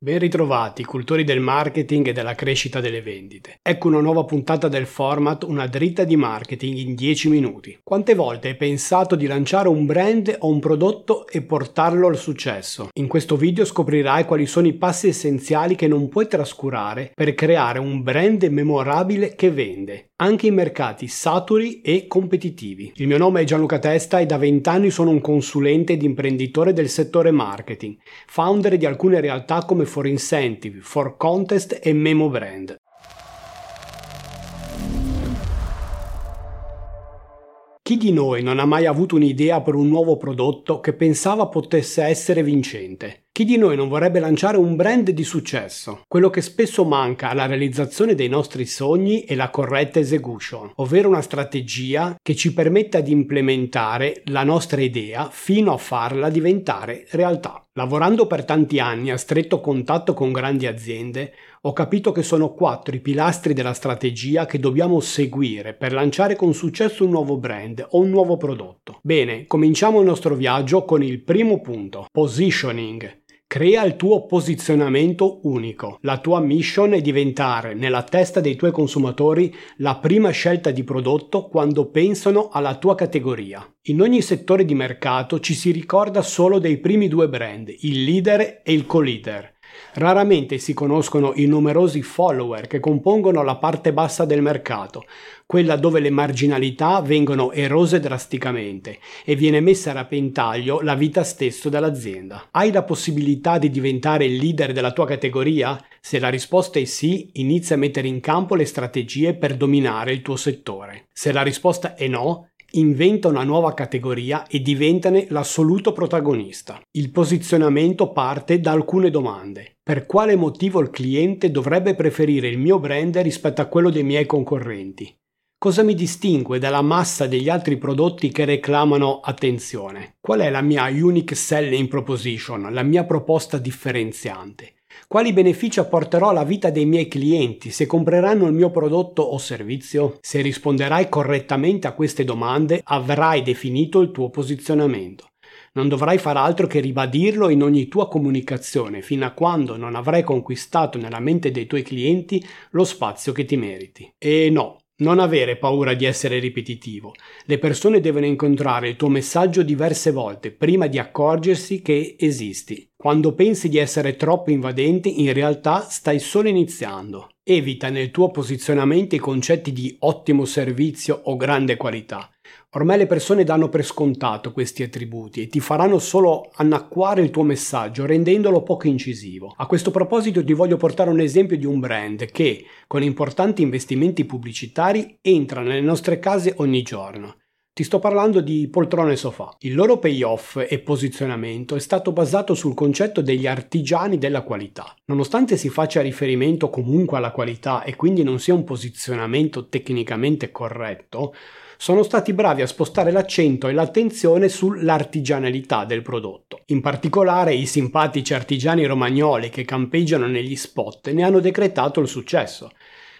Ben ritrovati, cultori del marketing e della crescita delle vendite. Ecco una nuova puntata del format Una dritta di marketing in 10 minuti. Quante volte hai pensato di lanciare un brand o un prodotto e portarlo al successo? In questo video scoprirai quali sono i passi essenziali che non puoi trascurare per creare un brand memorabile che vende, anche in mercati saturi e competitivi. Il mio nome è Gianluca Testa e da 20 anni sono un consulente ed imprenditore del settore marketing, founder di alcune realtà come for incentive, for contest e memo brand. Chi di noi non ha mai avuto un'idea per un nuovo prodotto che pensava potesse essere vincente? Chi di noi non vorrebbe lanciare un brand di successo? Quello che spesso manca alla realizzazione dei nostri sogni è la corretta execution, ovvero una strategia che ci permetta di implementare la nostra idea fino a farla diventare realtà. Lavorando per tanti anni a stretto contatto con grandi aziende, ho capito che sono quattro i pilastri della strategia che dobbiamo seguire per lanciare con successo un nuovo brand o un nuovo prodotto. Bene, cominciamo il nostro viaggio con il primo punto, positioning. Crea il tuo posizionamento unico. La tua mission è diventare nella testa dei tuoi consumatori la prima scelta di prodotto quando pensano alla tua categoria. In ogni settore di mercato ci si ricorda solo dei primi due brand, il leader e il co-leader. Raramente si conoscono i numerosi follower che compongono la parte bassa del mercato, quella dove le marginalità vengono erose drasticamente e viene messa a repentaglio la vita stessa dell'azienda. Hai la possibilità di diventare il leader della tua categoria? Se la risposta è sì, inizia a mettere in campo le strategie per dominare il tuo settore. Se la risposta è no, inventa una nuova categoria e diventane l'assoluto protagonista. Il posizionamento parte da alcune domande. Per quale motivo il cliente dovrebbe preferire il mio brand rispetto a quello dei miei concorrenti? Cosa mi distingue dalla massa degli altri prodotti che reclamano attenzione? Qual è la mia unique selling proposition, la mia proposta differenziante? Quali benefici apporterò alla vita dei miei clienti se compreranno il mio prodotto o servizio? Se risponderai correttamente a queste domande avrai definito il tuo posizionamento. Non dovrai far altro che ribadirlo in ogni tua comunicazione fino a quando non avrai conquistato nella mente dei tuoi clienti lo spazio che ti meriti. E no, non avere paura di essere ripetitivo. Le persone devono incontrare il tuo messaggio diverse volte prima di accorgersi che esisti. Quando pensi di essere troppo invadente, in realtà stai solo iniziando. Evita nel tuo posizionamento i concetti di ottimo servizio o grande qualità. Ormai le persone danno per scontato questi attributi e ti faranno solo annacquare il tuo messaggio rendendolo poco incisivo. A questo proposito ti voglio portare un esempio di un brand che, con importanti investimenti pubblicitari, entra nelle nostre case ogni giorno. Ti sto parlando di poltrone e sofà. Il loro payoff e posizionamento è stato basato sul concetto degli artigiani della qualità. Nonostante si faccia riferimento comunque alla qualità e quindi non sia un posizionamento tecnicamente corretto, sono stati bravi a spostare l'accento e l'attenzione sull'artigianalità del prodotto. In particolare i simpatici artigiani romagnoli che campeggiano negli spot ne hanno decretato il successo.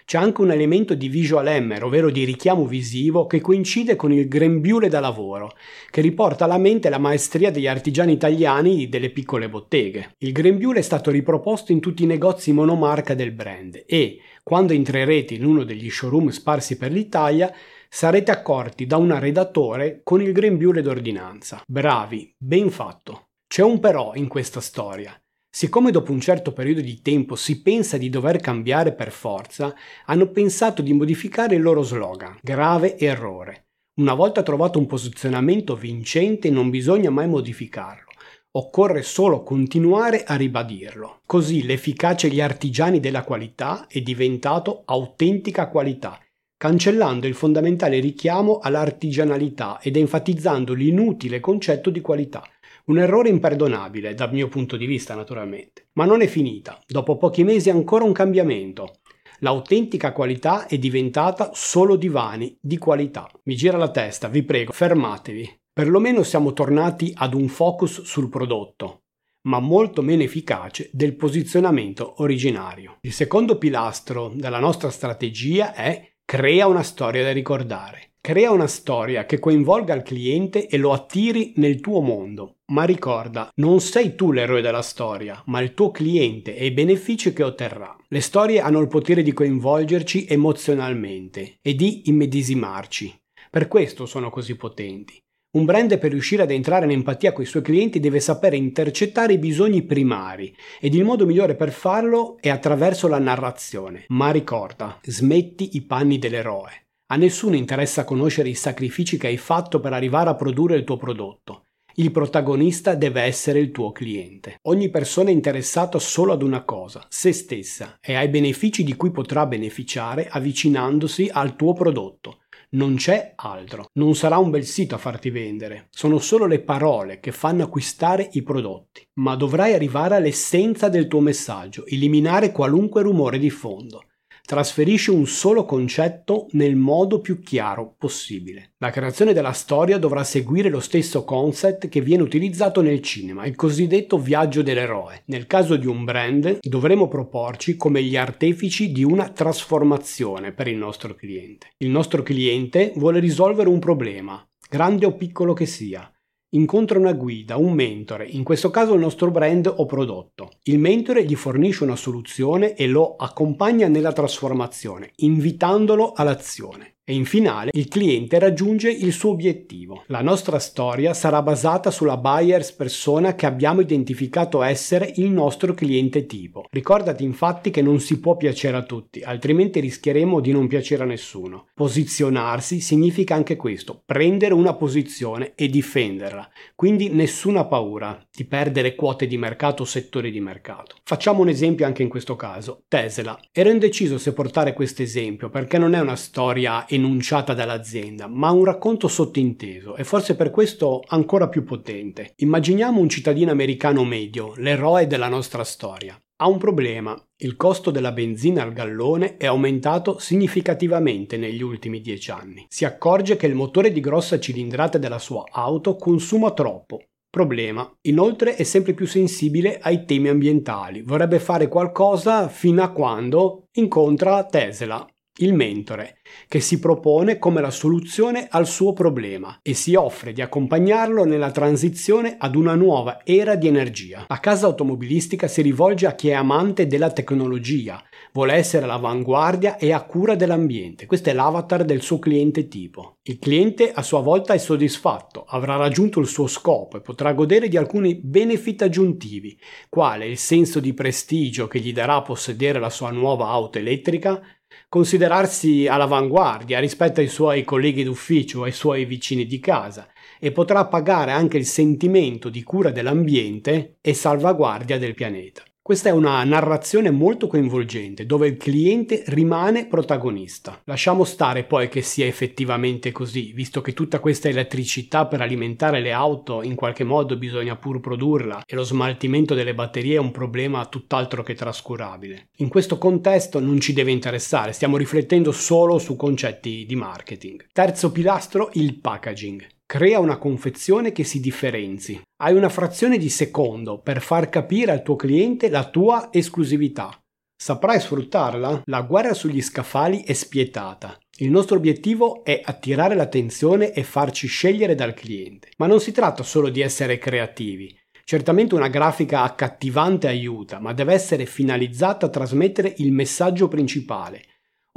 C'è anche un elemento di visual hammer, ovvero di richiamo visivo, che coincide con il grembiule da lavoro, che riporta alla mente la maestria degli artigiani italiani delle piccole botteghe. Il grembiule è stato riproposto in tutti i negozi monomarca del brand e, quando entrerete in uno degli showroom sparsi per l'Italia, sarete accorti da un redattore con il grembiule d'ordinanza. Bravi, ben fatto. C'è un però in questa storia. Siccome dopo un certo periodo di tempo si pensa di dover cambiare per forza, hanno pensato di modificare il loro slogan. Grave errore. Una volta trovato un posizionamento vincente non bisogna mai modificarlo. Occorre solo continuare a ribadirlo. Così l'efficacia degli artigiani della qualità è diventato autentica qualità cancellando il fondamentale richiamo all'artigianalità ed enfatizzando l'inutile concetto di qualità. Un errore imperdonabile dal mio punto di vista naturalmente. Ma non è finita, dopo pochi mesi ancora un cambiamento. L'autentica qualità è diventata solo divani di qualità. Mi gira la testa, vi prego, fermatevi. Perlomeno siamo tornati ad un focus sul prodotto, ma molto meno efficace del posizionamento originario. Il secondo pilastro della nostra strategia è Crea una storia da ricordare. Crea una storia che coinvolga il cliente e lo attiri nel tuo mondo. Ma ricorda, non sei tu l'eroe della storia, ma il tuo cliente e i benefici che otterrà. Le storie hanno il potere di coinvolgerci emozionalmente e di immedesimarci. Per questo sono così potenti. Un brand per riuscire ad entrare in empatia con i suoi clienti deve sapere intercettare i bisogni primari ed il modo migliore per farlo è attraverso la narrazione. Ma ricorda, smetti i panni dell'eroe. A nessuno interessa conoscere i sacrifici che hai fatto per arrivare a produrre il tuo prodotto. Il protagonista deve essere il tuo cliente. Ogni persona è interessata solo ad una cosa, se stessa, e ai benefici di cui potrà beneficiare avvicinandosi al tuo prodotto. Non c'è altro. Non sarà un bel sito a farti vendere. Sono solo le parole che fanno acquistare i prodotti. Ma dovrai arrivare all'essenza del tuo messaggio, eliminare qualunque rumore di fondo. Trasferisce un solo concetto nel modo più chiaro possibile. La creazione della storia dovrà seguire lo stesso concept che viene utilizzato nel cinema, il cosiddetto viaggio dell'eroe. Nel caso di un brand dovremo proporci come gli artefici di una trasformazione per il nostro cliente. Il nostro cliente vuole risolvere un problema, grande o piccolo che sia Incontra una guida, un mentore, in questo caso il nostro brand o prodotto. Il mentore gli fornisce una soluzione e lo accompagna nella trasformazione, invitandolo all'azione e in finale il cliente raggiunge il suo obiettivo. La nostra storia sarà basata sulla buyers persona che abbiamo identificato essere il nostro cliente tipo. Ricordati infatti che non si può piacere a tutti, altrimenti rischieremo di non piacere a nessuno. Posizionarsi significa anche questo, prendere una posizione e difenderla. Quindi nessuna paura di perdere quote di mercato o settori di mercato. Facciamo un esempio anche in questo caso. Tesla. Ero indeciso se portare questo esempio perché non è una storia enunciata dall'azienda, ma un racconto sottinteso e forse per questo ancora più potente. Immaginiamo un cittadino americano medio, l'eroe della nostra storia. Ha un problema. Il costo della benzina al gallone è aumentato significativamente negli ultimi dieci anni. Si accorge che il motore di grossa cilindrata della sua auto consuma troppo. Problema. Inoltre è sempre più sensibile ai temi ambientali. Vorrebbe fare qualcosa fino a quando incontra Tesla, il mentore, che si propone come la soluzione al suo problema e si offre di accompagnarlo nella transizione ad una nuova era di energia. La casa automobilistica si rivolge a chi è amante della tecnologia, vuole essere all'avanguardia e a cura dell'ambiente. Questo è l'avatar del suo cliente tipo. Il cliente a sua volta è soddisfatto, avrà raggiunto il suo scopo e potrà godere di alcuni benefit aggiuntivi, quale il senso di prestigio che gli darà possedere la sua nuova auto elettrica, considerarsi all'avanguardia rispetto ai suoi colleghi d'ufficio ai suoi vicini di casa e potrà pagare anche il sentimento di cura dell'ambiente e salvaguardia del pianeta. Questa è una narrazione molto coinvolgente, dove il cliente rimane protagonista. Lasciamo stare poi che sia effettivamente così, visto che tutta questa elettricità per alimentare le auto in qualche modo bisogna pur produrla e lo smaltimento delle batterie è un problema tutt'altro che trascurabile. In questo contesto non ci deve interessare, stiamo riflettendo solo su concetti di marketing. Terzo pilastro, il packaging. Crea una confezione che si differenzi. Hai una frazione di secondo per far capire al tuo cliente la tua esclusività. Saprai sfruttarla? La guerra sugli scaffali è spietata. Il nostro obiettivo è attirare l'attenzione e farci scegliere dal cliente. Ma non si tratta solo di essere creativi. Certamente una grafica accattivante aiuta, ma deve essere finalizzata a trasmettere il messaggio principale,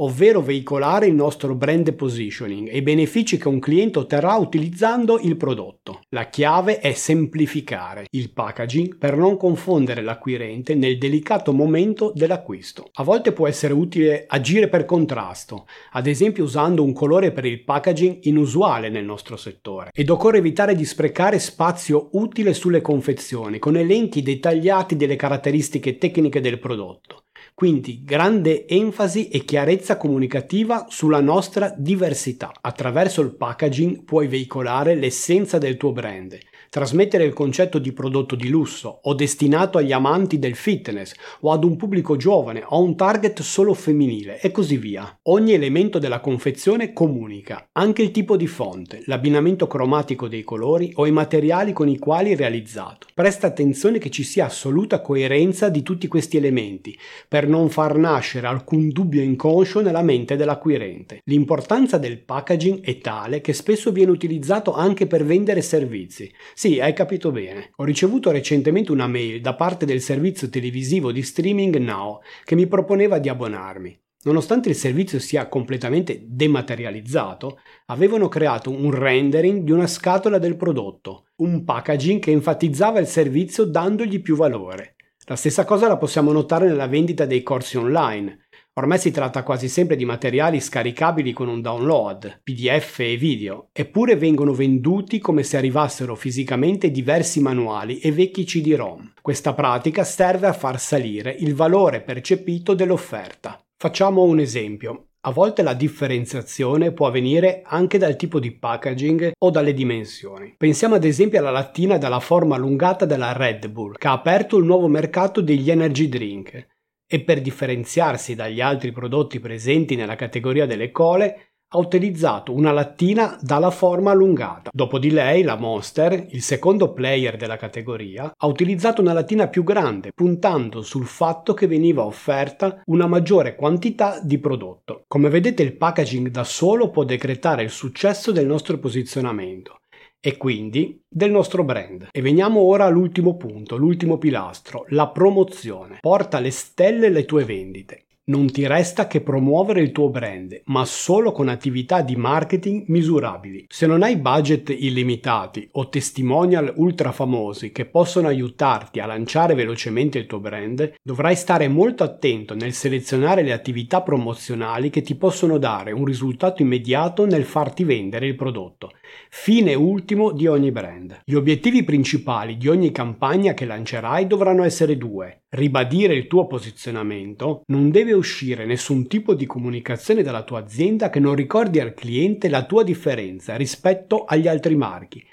ovvero veicolare il nostro brand positioning e i benefici che un cliente otterrà utilizzando il prodotto. La chiave è semplificare il packaging per non confondere l'acquirente nel delicato momento dell'acquisto. A volte può essere utile agire per contrasto, ad esempio usando un colore per il packaging inusuale nel nostro settore. Ed occorre evitare di sprecare spazio utile sulle confezioni con elenchi dettagliati delle caratteristiche tecniche del prodotto. Quindi grande enfasi e chiarezza comunicativa sulla nostra diversità. Attraverso il packaging puoi veicolare l'essenza del tuo brand, trasmettere il concetto di prodotto di lusso o destinato agli amanti del fitness o ad un pubblico giovane o un target solo femminile e così via. Ogni elemento della confezione comunica, anche il tipo di fonte, l'abbinamento cromatico dei colori o i materiali con i quali è realizzato. Presta attenzione che ci sia assoluta coerenza di tutti questi elementi per non far nascere alcun dubbio inconscio nella mente dell'acquirente. L'importanza del packaging è tale che spesso viene utilizzato anche per vendere servizi. Sì, hai capito bene. Ho ricevuto recentemente una mail da parte del servizio televisivo di streaming Now che mi proponeva di abbonarmi. Nonostante il servizio sia completamente dematerializzato, avevano creato un rendering di una scatola del prodotto, un packaging che enfatizzava il servizio dandogli più valore. La stessa cosa la possiamo notare nella vendita dei corsi online. Ormai si tratta quasi sempre di materiali scaricabili con un download, PDF e video, eppure vengono venduti come se arrivassero fisicamente diversi manuali e vecchi CD-ROM. Questa pratica serve a far salire il valore percepito dell'offerta. Facciamo un esempio. A volte la differenziazione può avvenire anche dal tipo di packaging o dalle dimensioni. Pensiamo ad esempio alla lattina dalla forma allungata della Red Bull, che ha aperto il nuovo mercato degli energy drink e per differenziarsi dagli altri prodotti presenti nella categoria delle cole ha utilizzato una lattina dalla forma allungata. Dopo di lei, la Monster, il secondo player della categoria, ha utilizzato una lattina più grande, puntando sul fatto che veniva offerta una maggiore quantità di prodotto. Come vedete il packaging da solo può decretare il successo del nostro posizionamento e quindi del nostro brand. E veniamo ora all'ultimo punto, l'ultimo pilastro, la promozione. Porta alle stelle le tue vendite. Non ti resta che promuovere il tuo brand, ma solo con attività di marketing misurabili. Se non hai budget illimitati o testimonial ultra famosi che possono aiutarti a lanciare velocemente il tuo brand, dovrai stare molto attento nel selezionare le attività promozionali che ti possono dare un risultato immediato nel farti vendere il prodotto. Fine ultimo di ogni brand. Gli obiettivi principali di ogni campagna che lancerai dovranno essere due. Ribadire il tuo posizionamento, non deve uscire nessun tipo di comunicazione dalla tua azienda che non ricordi al cliente la tua differenza rispetto agli altri marchi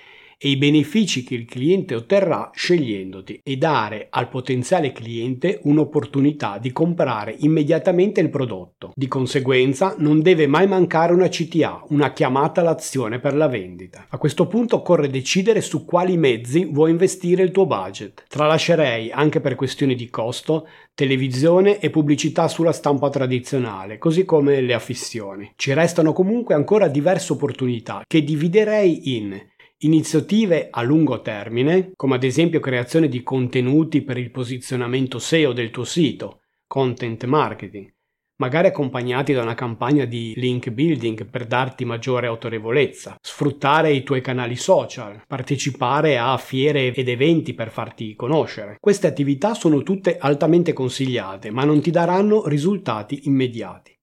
e i benefici che il cliente otterrà scegliendoti e dare al potenziale cliente un'opportunità di comprare immediatamente il prodotto. Di conseguenza non deve mai mancare una CTA, una chiamata all'azione per la vendita. A questo punto occorre decidere su quali mezzi vuoi investire il tuo budget. Tralascerei, anche per questioni di costo, televisione e pubblicità sulla stampa tradizionale, così come le affissioni. Ci restano comunque ancora diverse opportunità che dividerei in Iniziative a lungo termine, come ad esempio creazione di contenuti per il posizionamento SEO del tuo sito, content marketing, magari accompagnati da una campagna di link building per darti maggiore autorevolezza, sfruttare i tuoi canali social, partecipare a fiere ed eventi per farti conoscere. Queste attività sono tutte altamente consigliate, ma non ti daranno risultati immediati.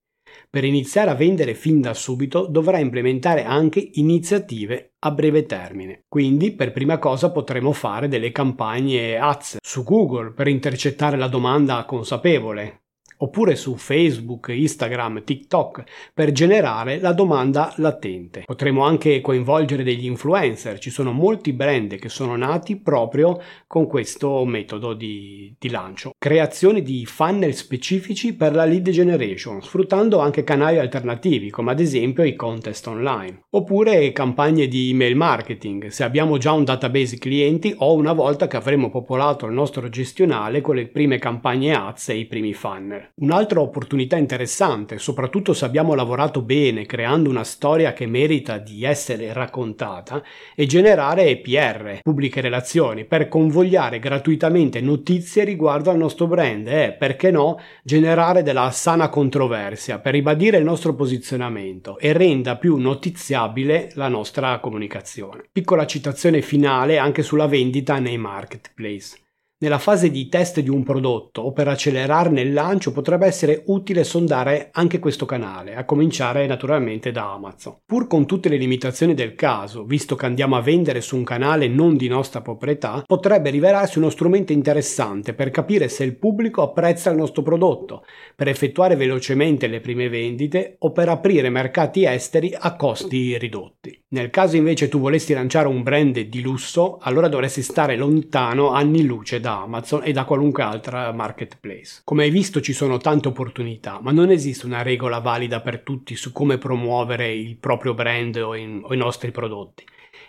Per iniziare a vendere fin da subito dovrai implementare anche iniziative a breve termine. Quindi per prima cosa potremo fare delle campagne ads su Google per intercettare la domanda consapevole, oppure su Facebook, Instagram, TikTok per generare la domanda latente. Potremo anche coinvolgere degli influencer, ci sono molti brand che sono nati proprio con questo metodo di, di lancio. Creazione di funnel specifici per la lead generation, sfruttando anche canali alternativi come ad esempio i contest online, oppure campagne di email marketing, se abbiamo già un database clienti o una volta che avremo popolato il nostro gestionale con le prime campagne ads e i primi funnel. Un'altra opportunità interessante, soprattutto se abbiamo lavorato bene creando una storia che merita di essere raccontata, è generare EPR, pubbliche relazioni, per convogliare gratuitamente notizie riguardo al nostro brand e, perché no, generare della sana controversia per ribadire il nostro posizionamento e renda più notiziabile la nostra comunicazione. Piccola citazione finale anche sulla vendita nei marketplace. Nella fase di test di un prodotto o per accelerarne il lancio potrebbe essere utile sondare anche questo canale, a cominciare naturalmente da Amazon. Pur con tutte le limitazioni del caso, visto che andiamo a vendere su un canale non di nostra proprietà, potrebbe rivelarsi uno strumento interessante per capire se il pubblico apprezza il nostro prodotto, per effettuare velocemente le prime vendite o per aprire mercati esteri a costi ridotti. Nel caso invece tu volessi lanciare un brand di lusso, allora dovresti stare lontano anni luce da Amazon e da qualunque altra marketplace. Come hai visto ci sono tante opportunità, ma non esiste una regola valida per tutti su come promuovere il proprio brand o, in, o i nostri prodotti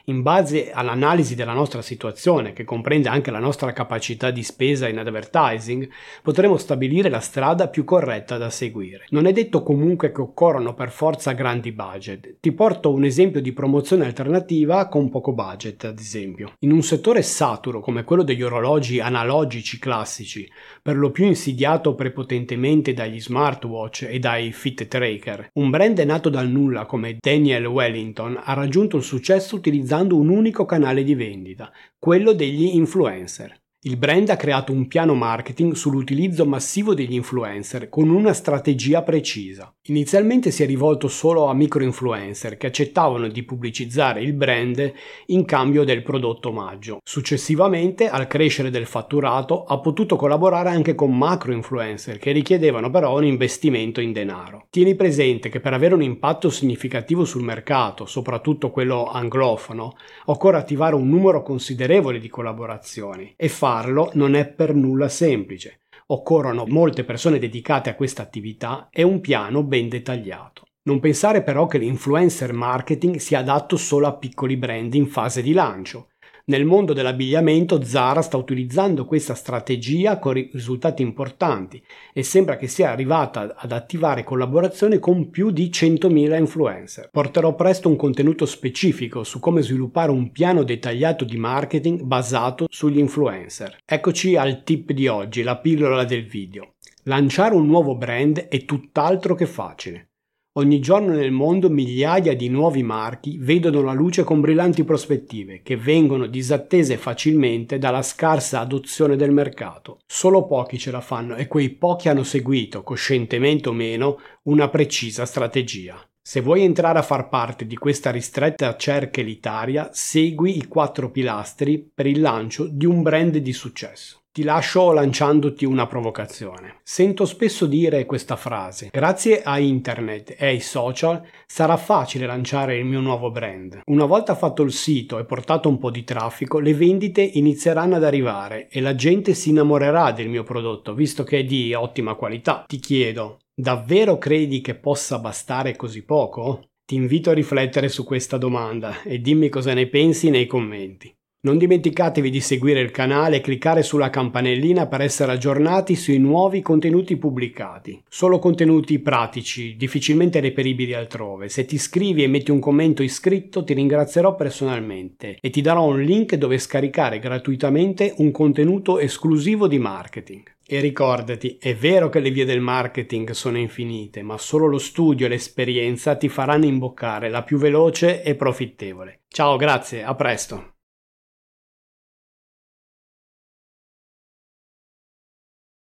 in base all'analisi della nostra situazione, che comprende anche la nostra capacità di spesa in advertising, potremo stabilire la strada più corretta da seguire. Non è detto comunque che occorrano per forza grandi budget. Ti porto un esempio di promozione alternativa con poco budget, ad esempio. In un settore saturo come quello degli orologi analogici classici, per lo più insidiato prepotentemente dagli smartwatch e dai fit tracker, un brand nato dal nulla come Daniel Wellington ha raggiunto il successo utilizzando utilizzando un unico canale di vendita, quello degli influencer. Il brand ha creato un piano marketing sull'utilizzo massivo degli influencer con una strategia precisa. Inizialmente si è rivolto solo a micro influencer che accettavano di pubblicizzare il brand in cambio del prodotto omaggio. Successivamente, al crescere del fatturato, ha potuto collaborare anche con macro influencer che richiedevano però un investimento in denaro. Tieni presente che per avere un impatto significativo sul mercato, soprattutto quello anglofono, occorre attivare un numero considerevole di collaborazioni e fare farlo non è per nulla semplice. Occorrono molte persone dedicate a questa attività e un piano ben dettagliato. Non pensare però che l'influencer marketing sia adatto solo a piccoli brand in fase di lancio. Nel mondo dell'abbigliamento Zara sta utilizzando questa strategia con risultati importanti e sembra che sia arrivata ad attivare collaborazioni con più di 100.000 influencer. Porterò presto un contenuto specifico su come sviluppare un piano dettagliato di marketing basato sugli influencer. Eccoci al tip di oggi, la pillola del video. Lanciare un nuovo brand è tutt'altro che facile. Ogni giorno nel mondo migliaia di nuovi marchi vedono la luce con brillanti prospettive che vengono disattese facilmente dalla scarsa adozione del mercato. Solo pochi ce la fanno e quei pochi hanno seguito, coscientemente o meno, una precisa strategia. Se vuoi entrare a far parte di questa ristretta cerca elitaria, segui i quattro pilastri per il lancio di un brand di successo. Ti lascio lanciandoti una provocazione. Sento spesso dire questa frase. Grazie a internet e ai social sarà facile lanciare il mio nuovo brand. Una volta fatto il sito e portato un po' di traffico, le vendite inizieranno ad arrivare e la gente si innamorerà del mio prodotto, visto che è di ottima qualità. Ti chiedo, davvero credi che possa bastare così poco? Ti invito a riflettere su questa domanda e dimmi cosa ne pensi nei commenti. Non dimenticatevi di seguire il canale e cliccare sulla campanellina per essere aggiornati sui nuovi contenuti pubblicati. Solo contenuti pratici, difficilmente reperibili altrove. Se ti iscrivi e metti un commento iscritto ti ringrazierò personalmente e ti darò un link dove scaricare gratuitamente un contenuto esclusivo di marketing. E ricordati, è vero che le vie del marketing sono infinite, ma solo lo studio e l'esperienza ti faranno imboccare la più veloce e profittevole. Ciao, grazie, a presto.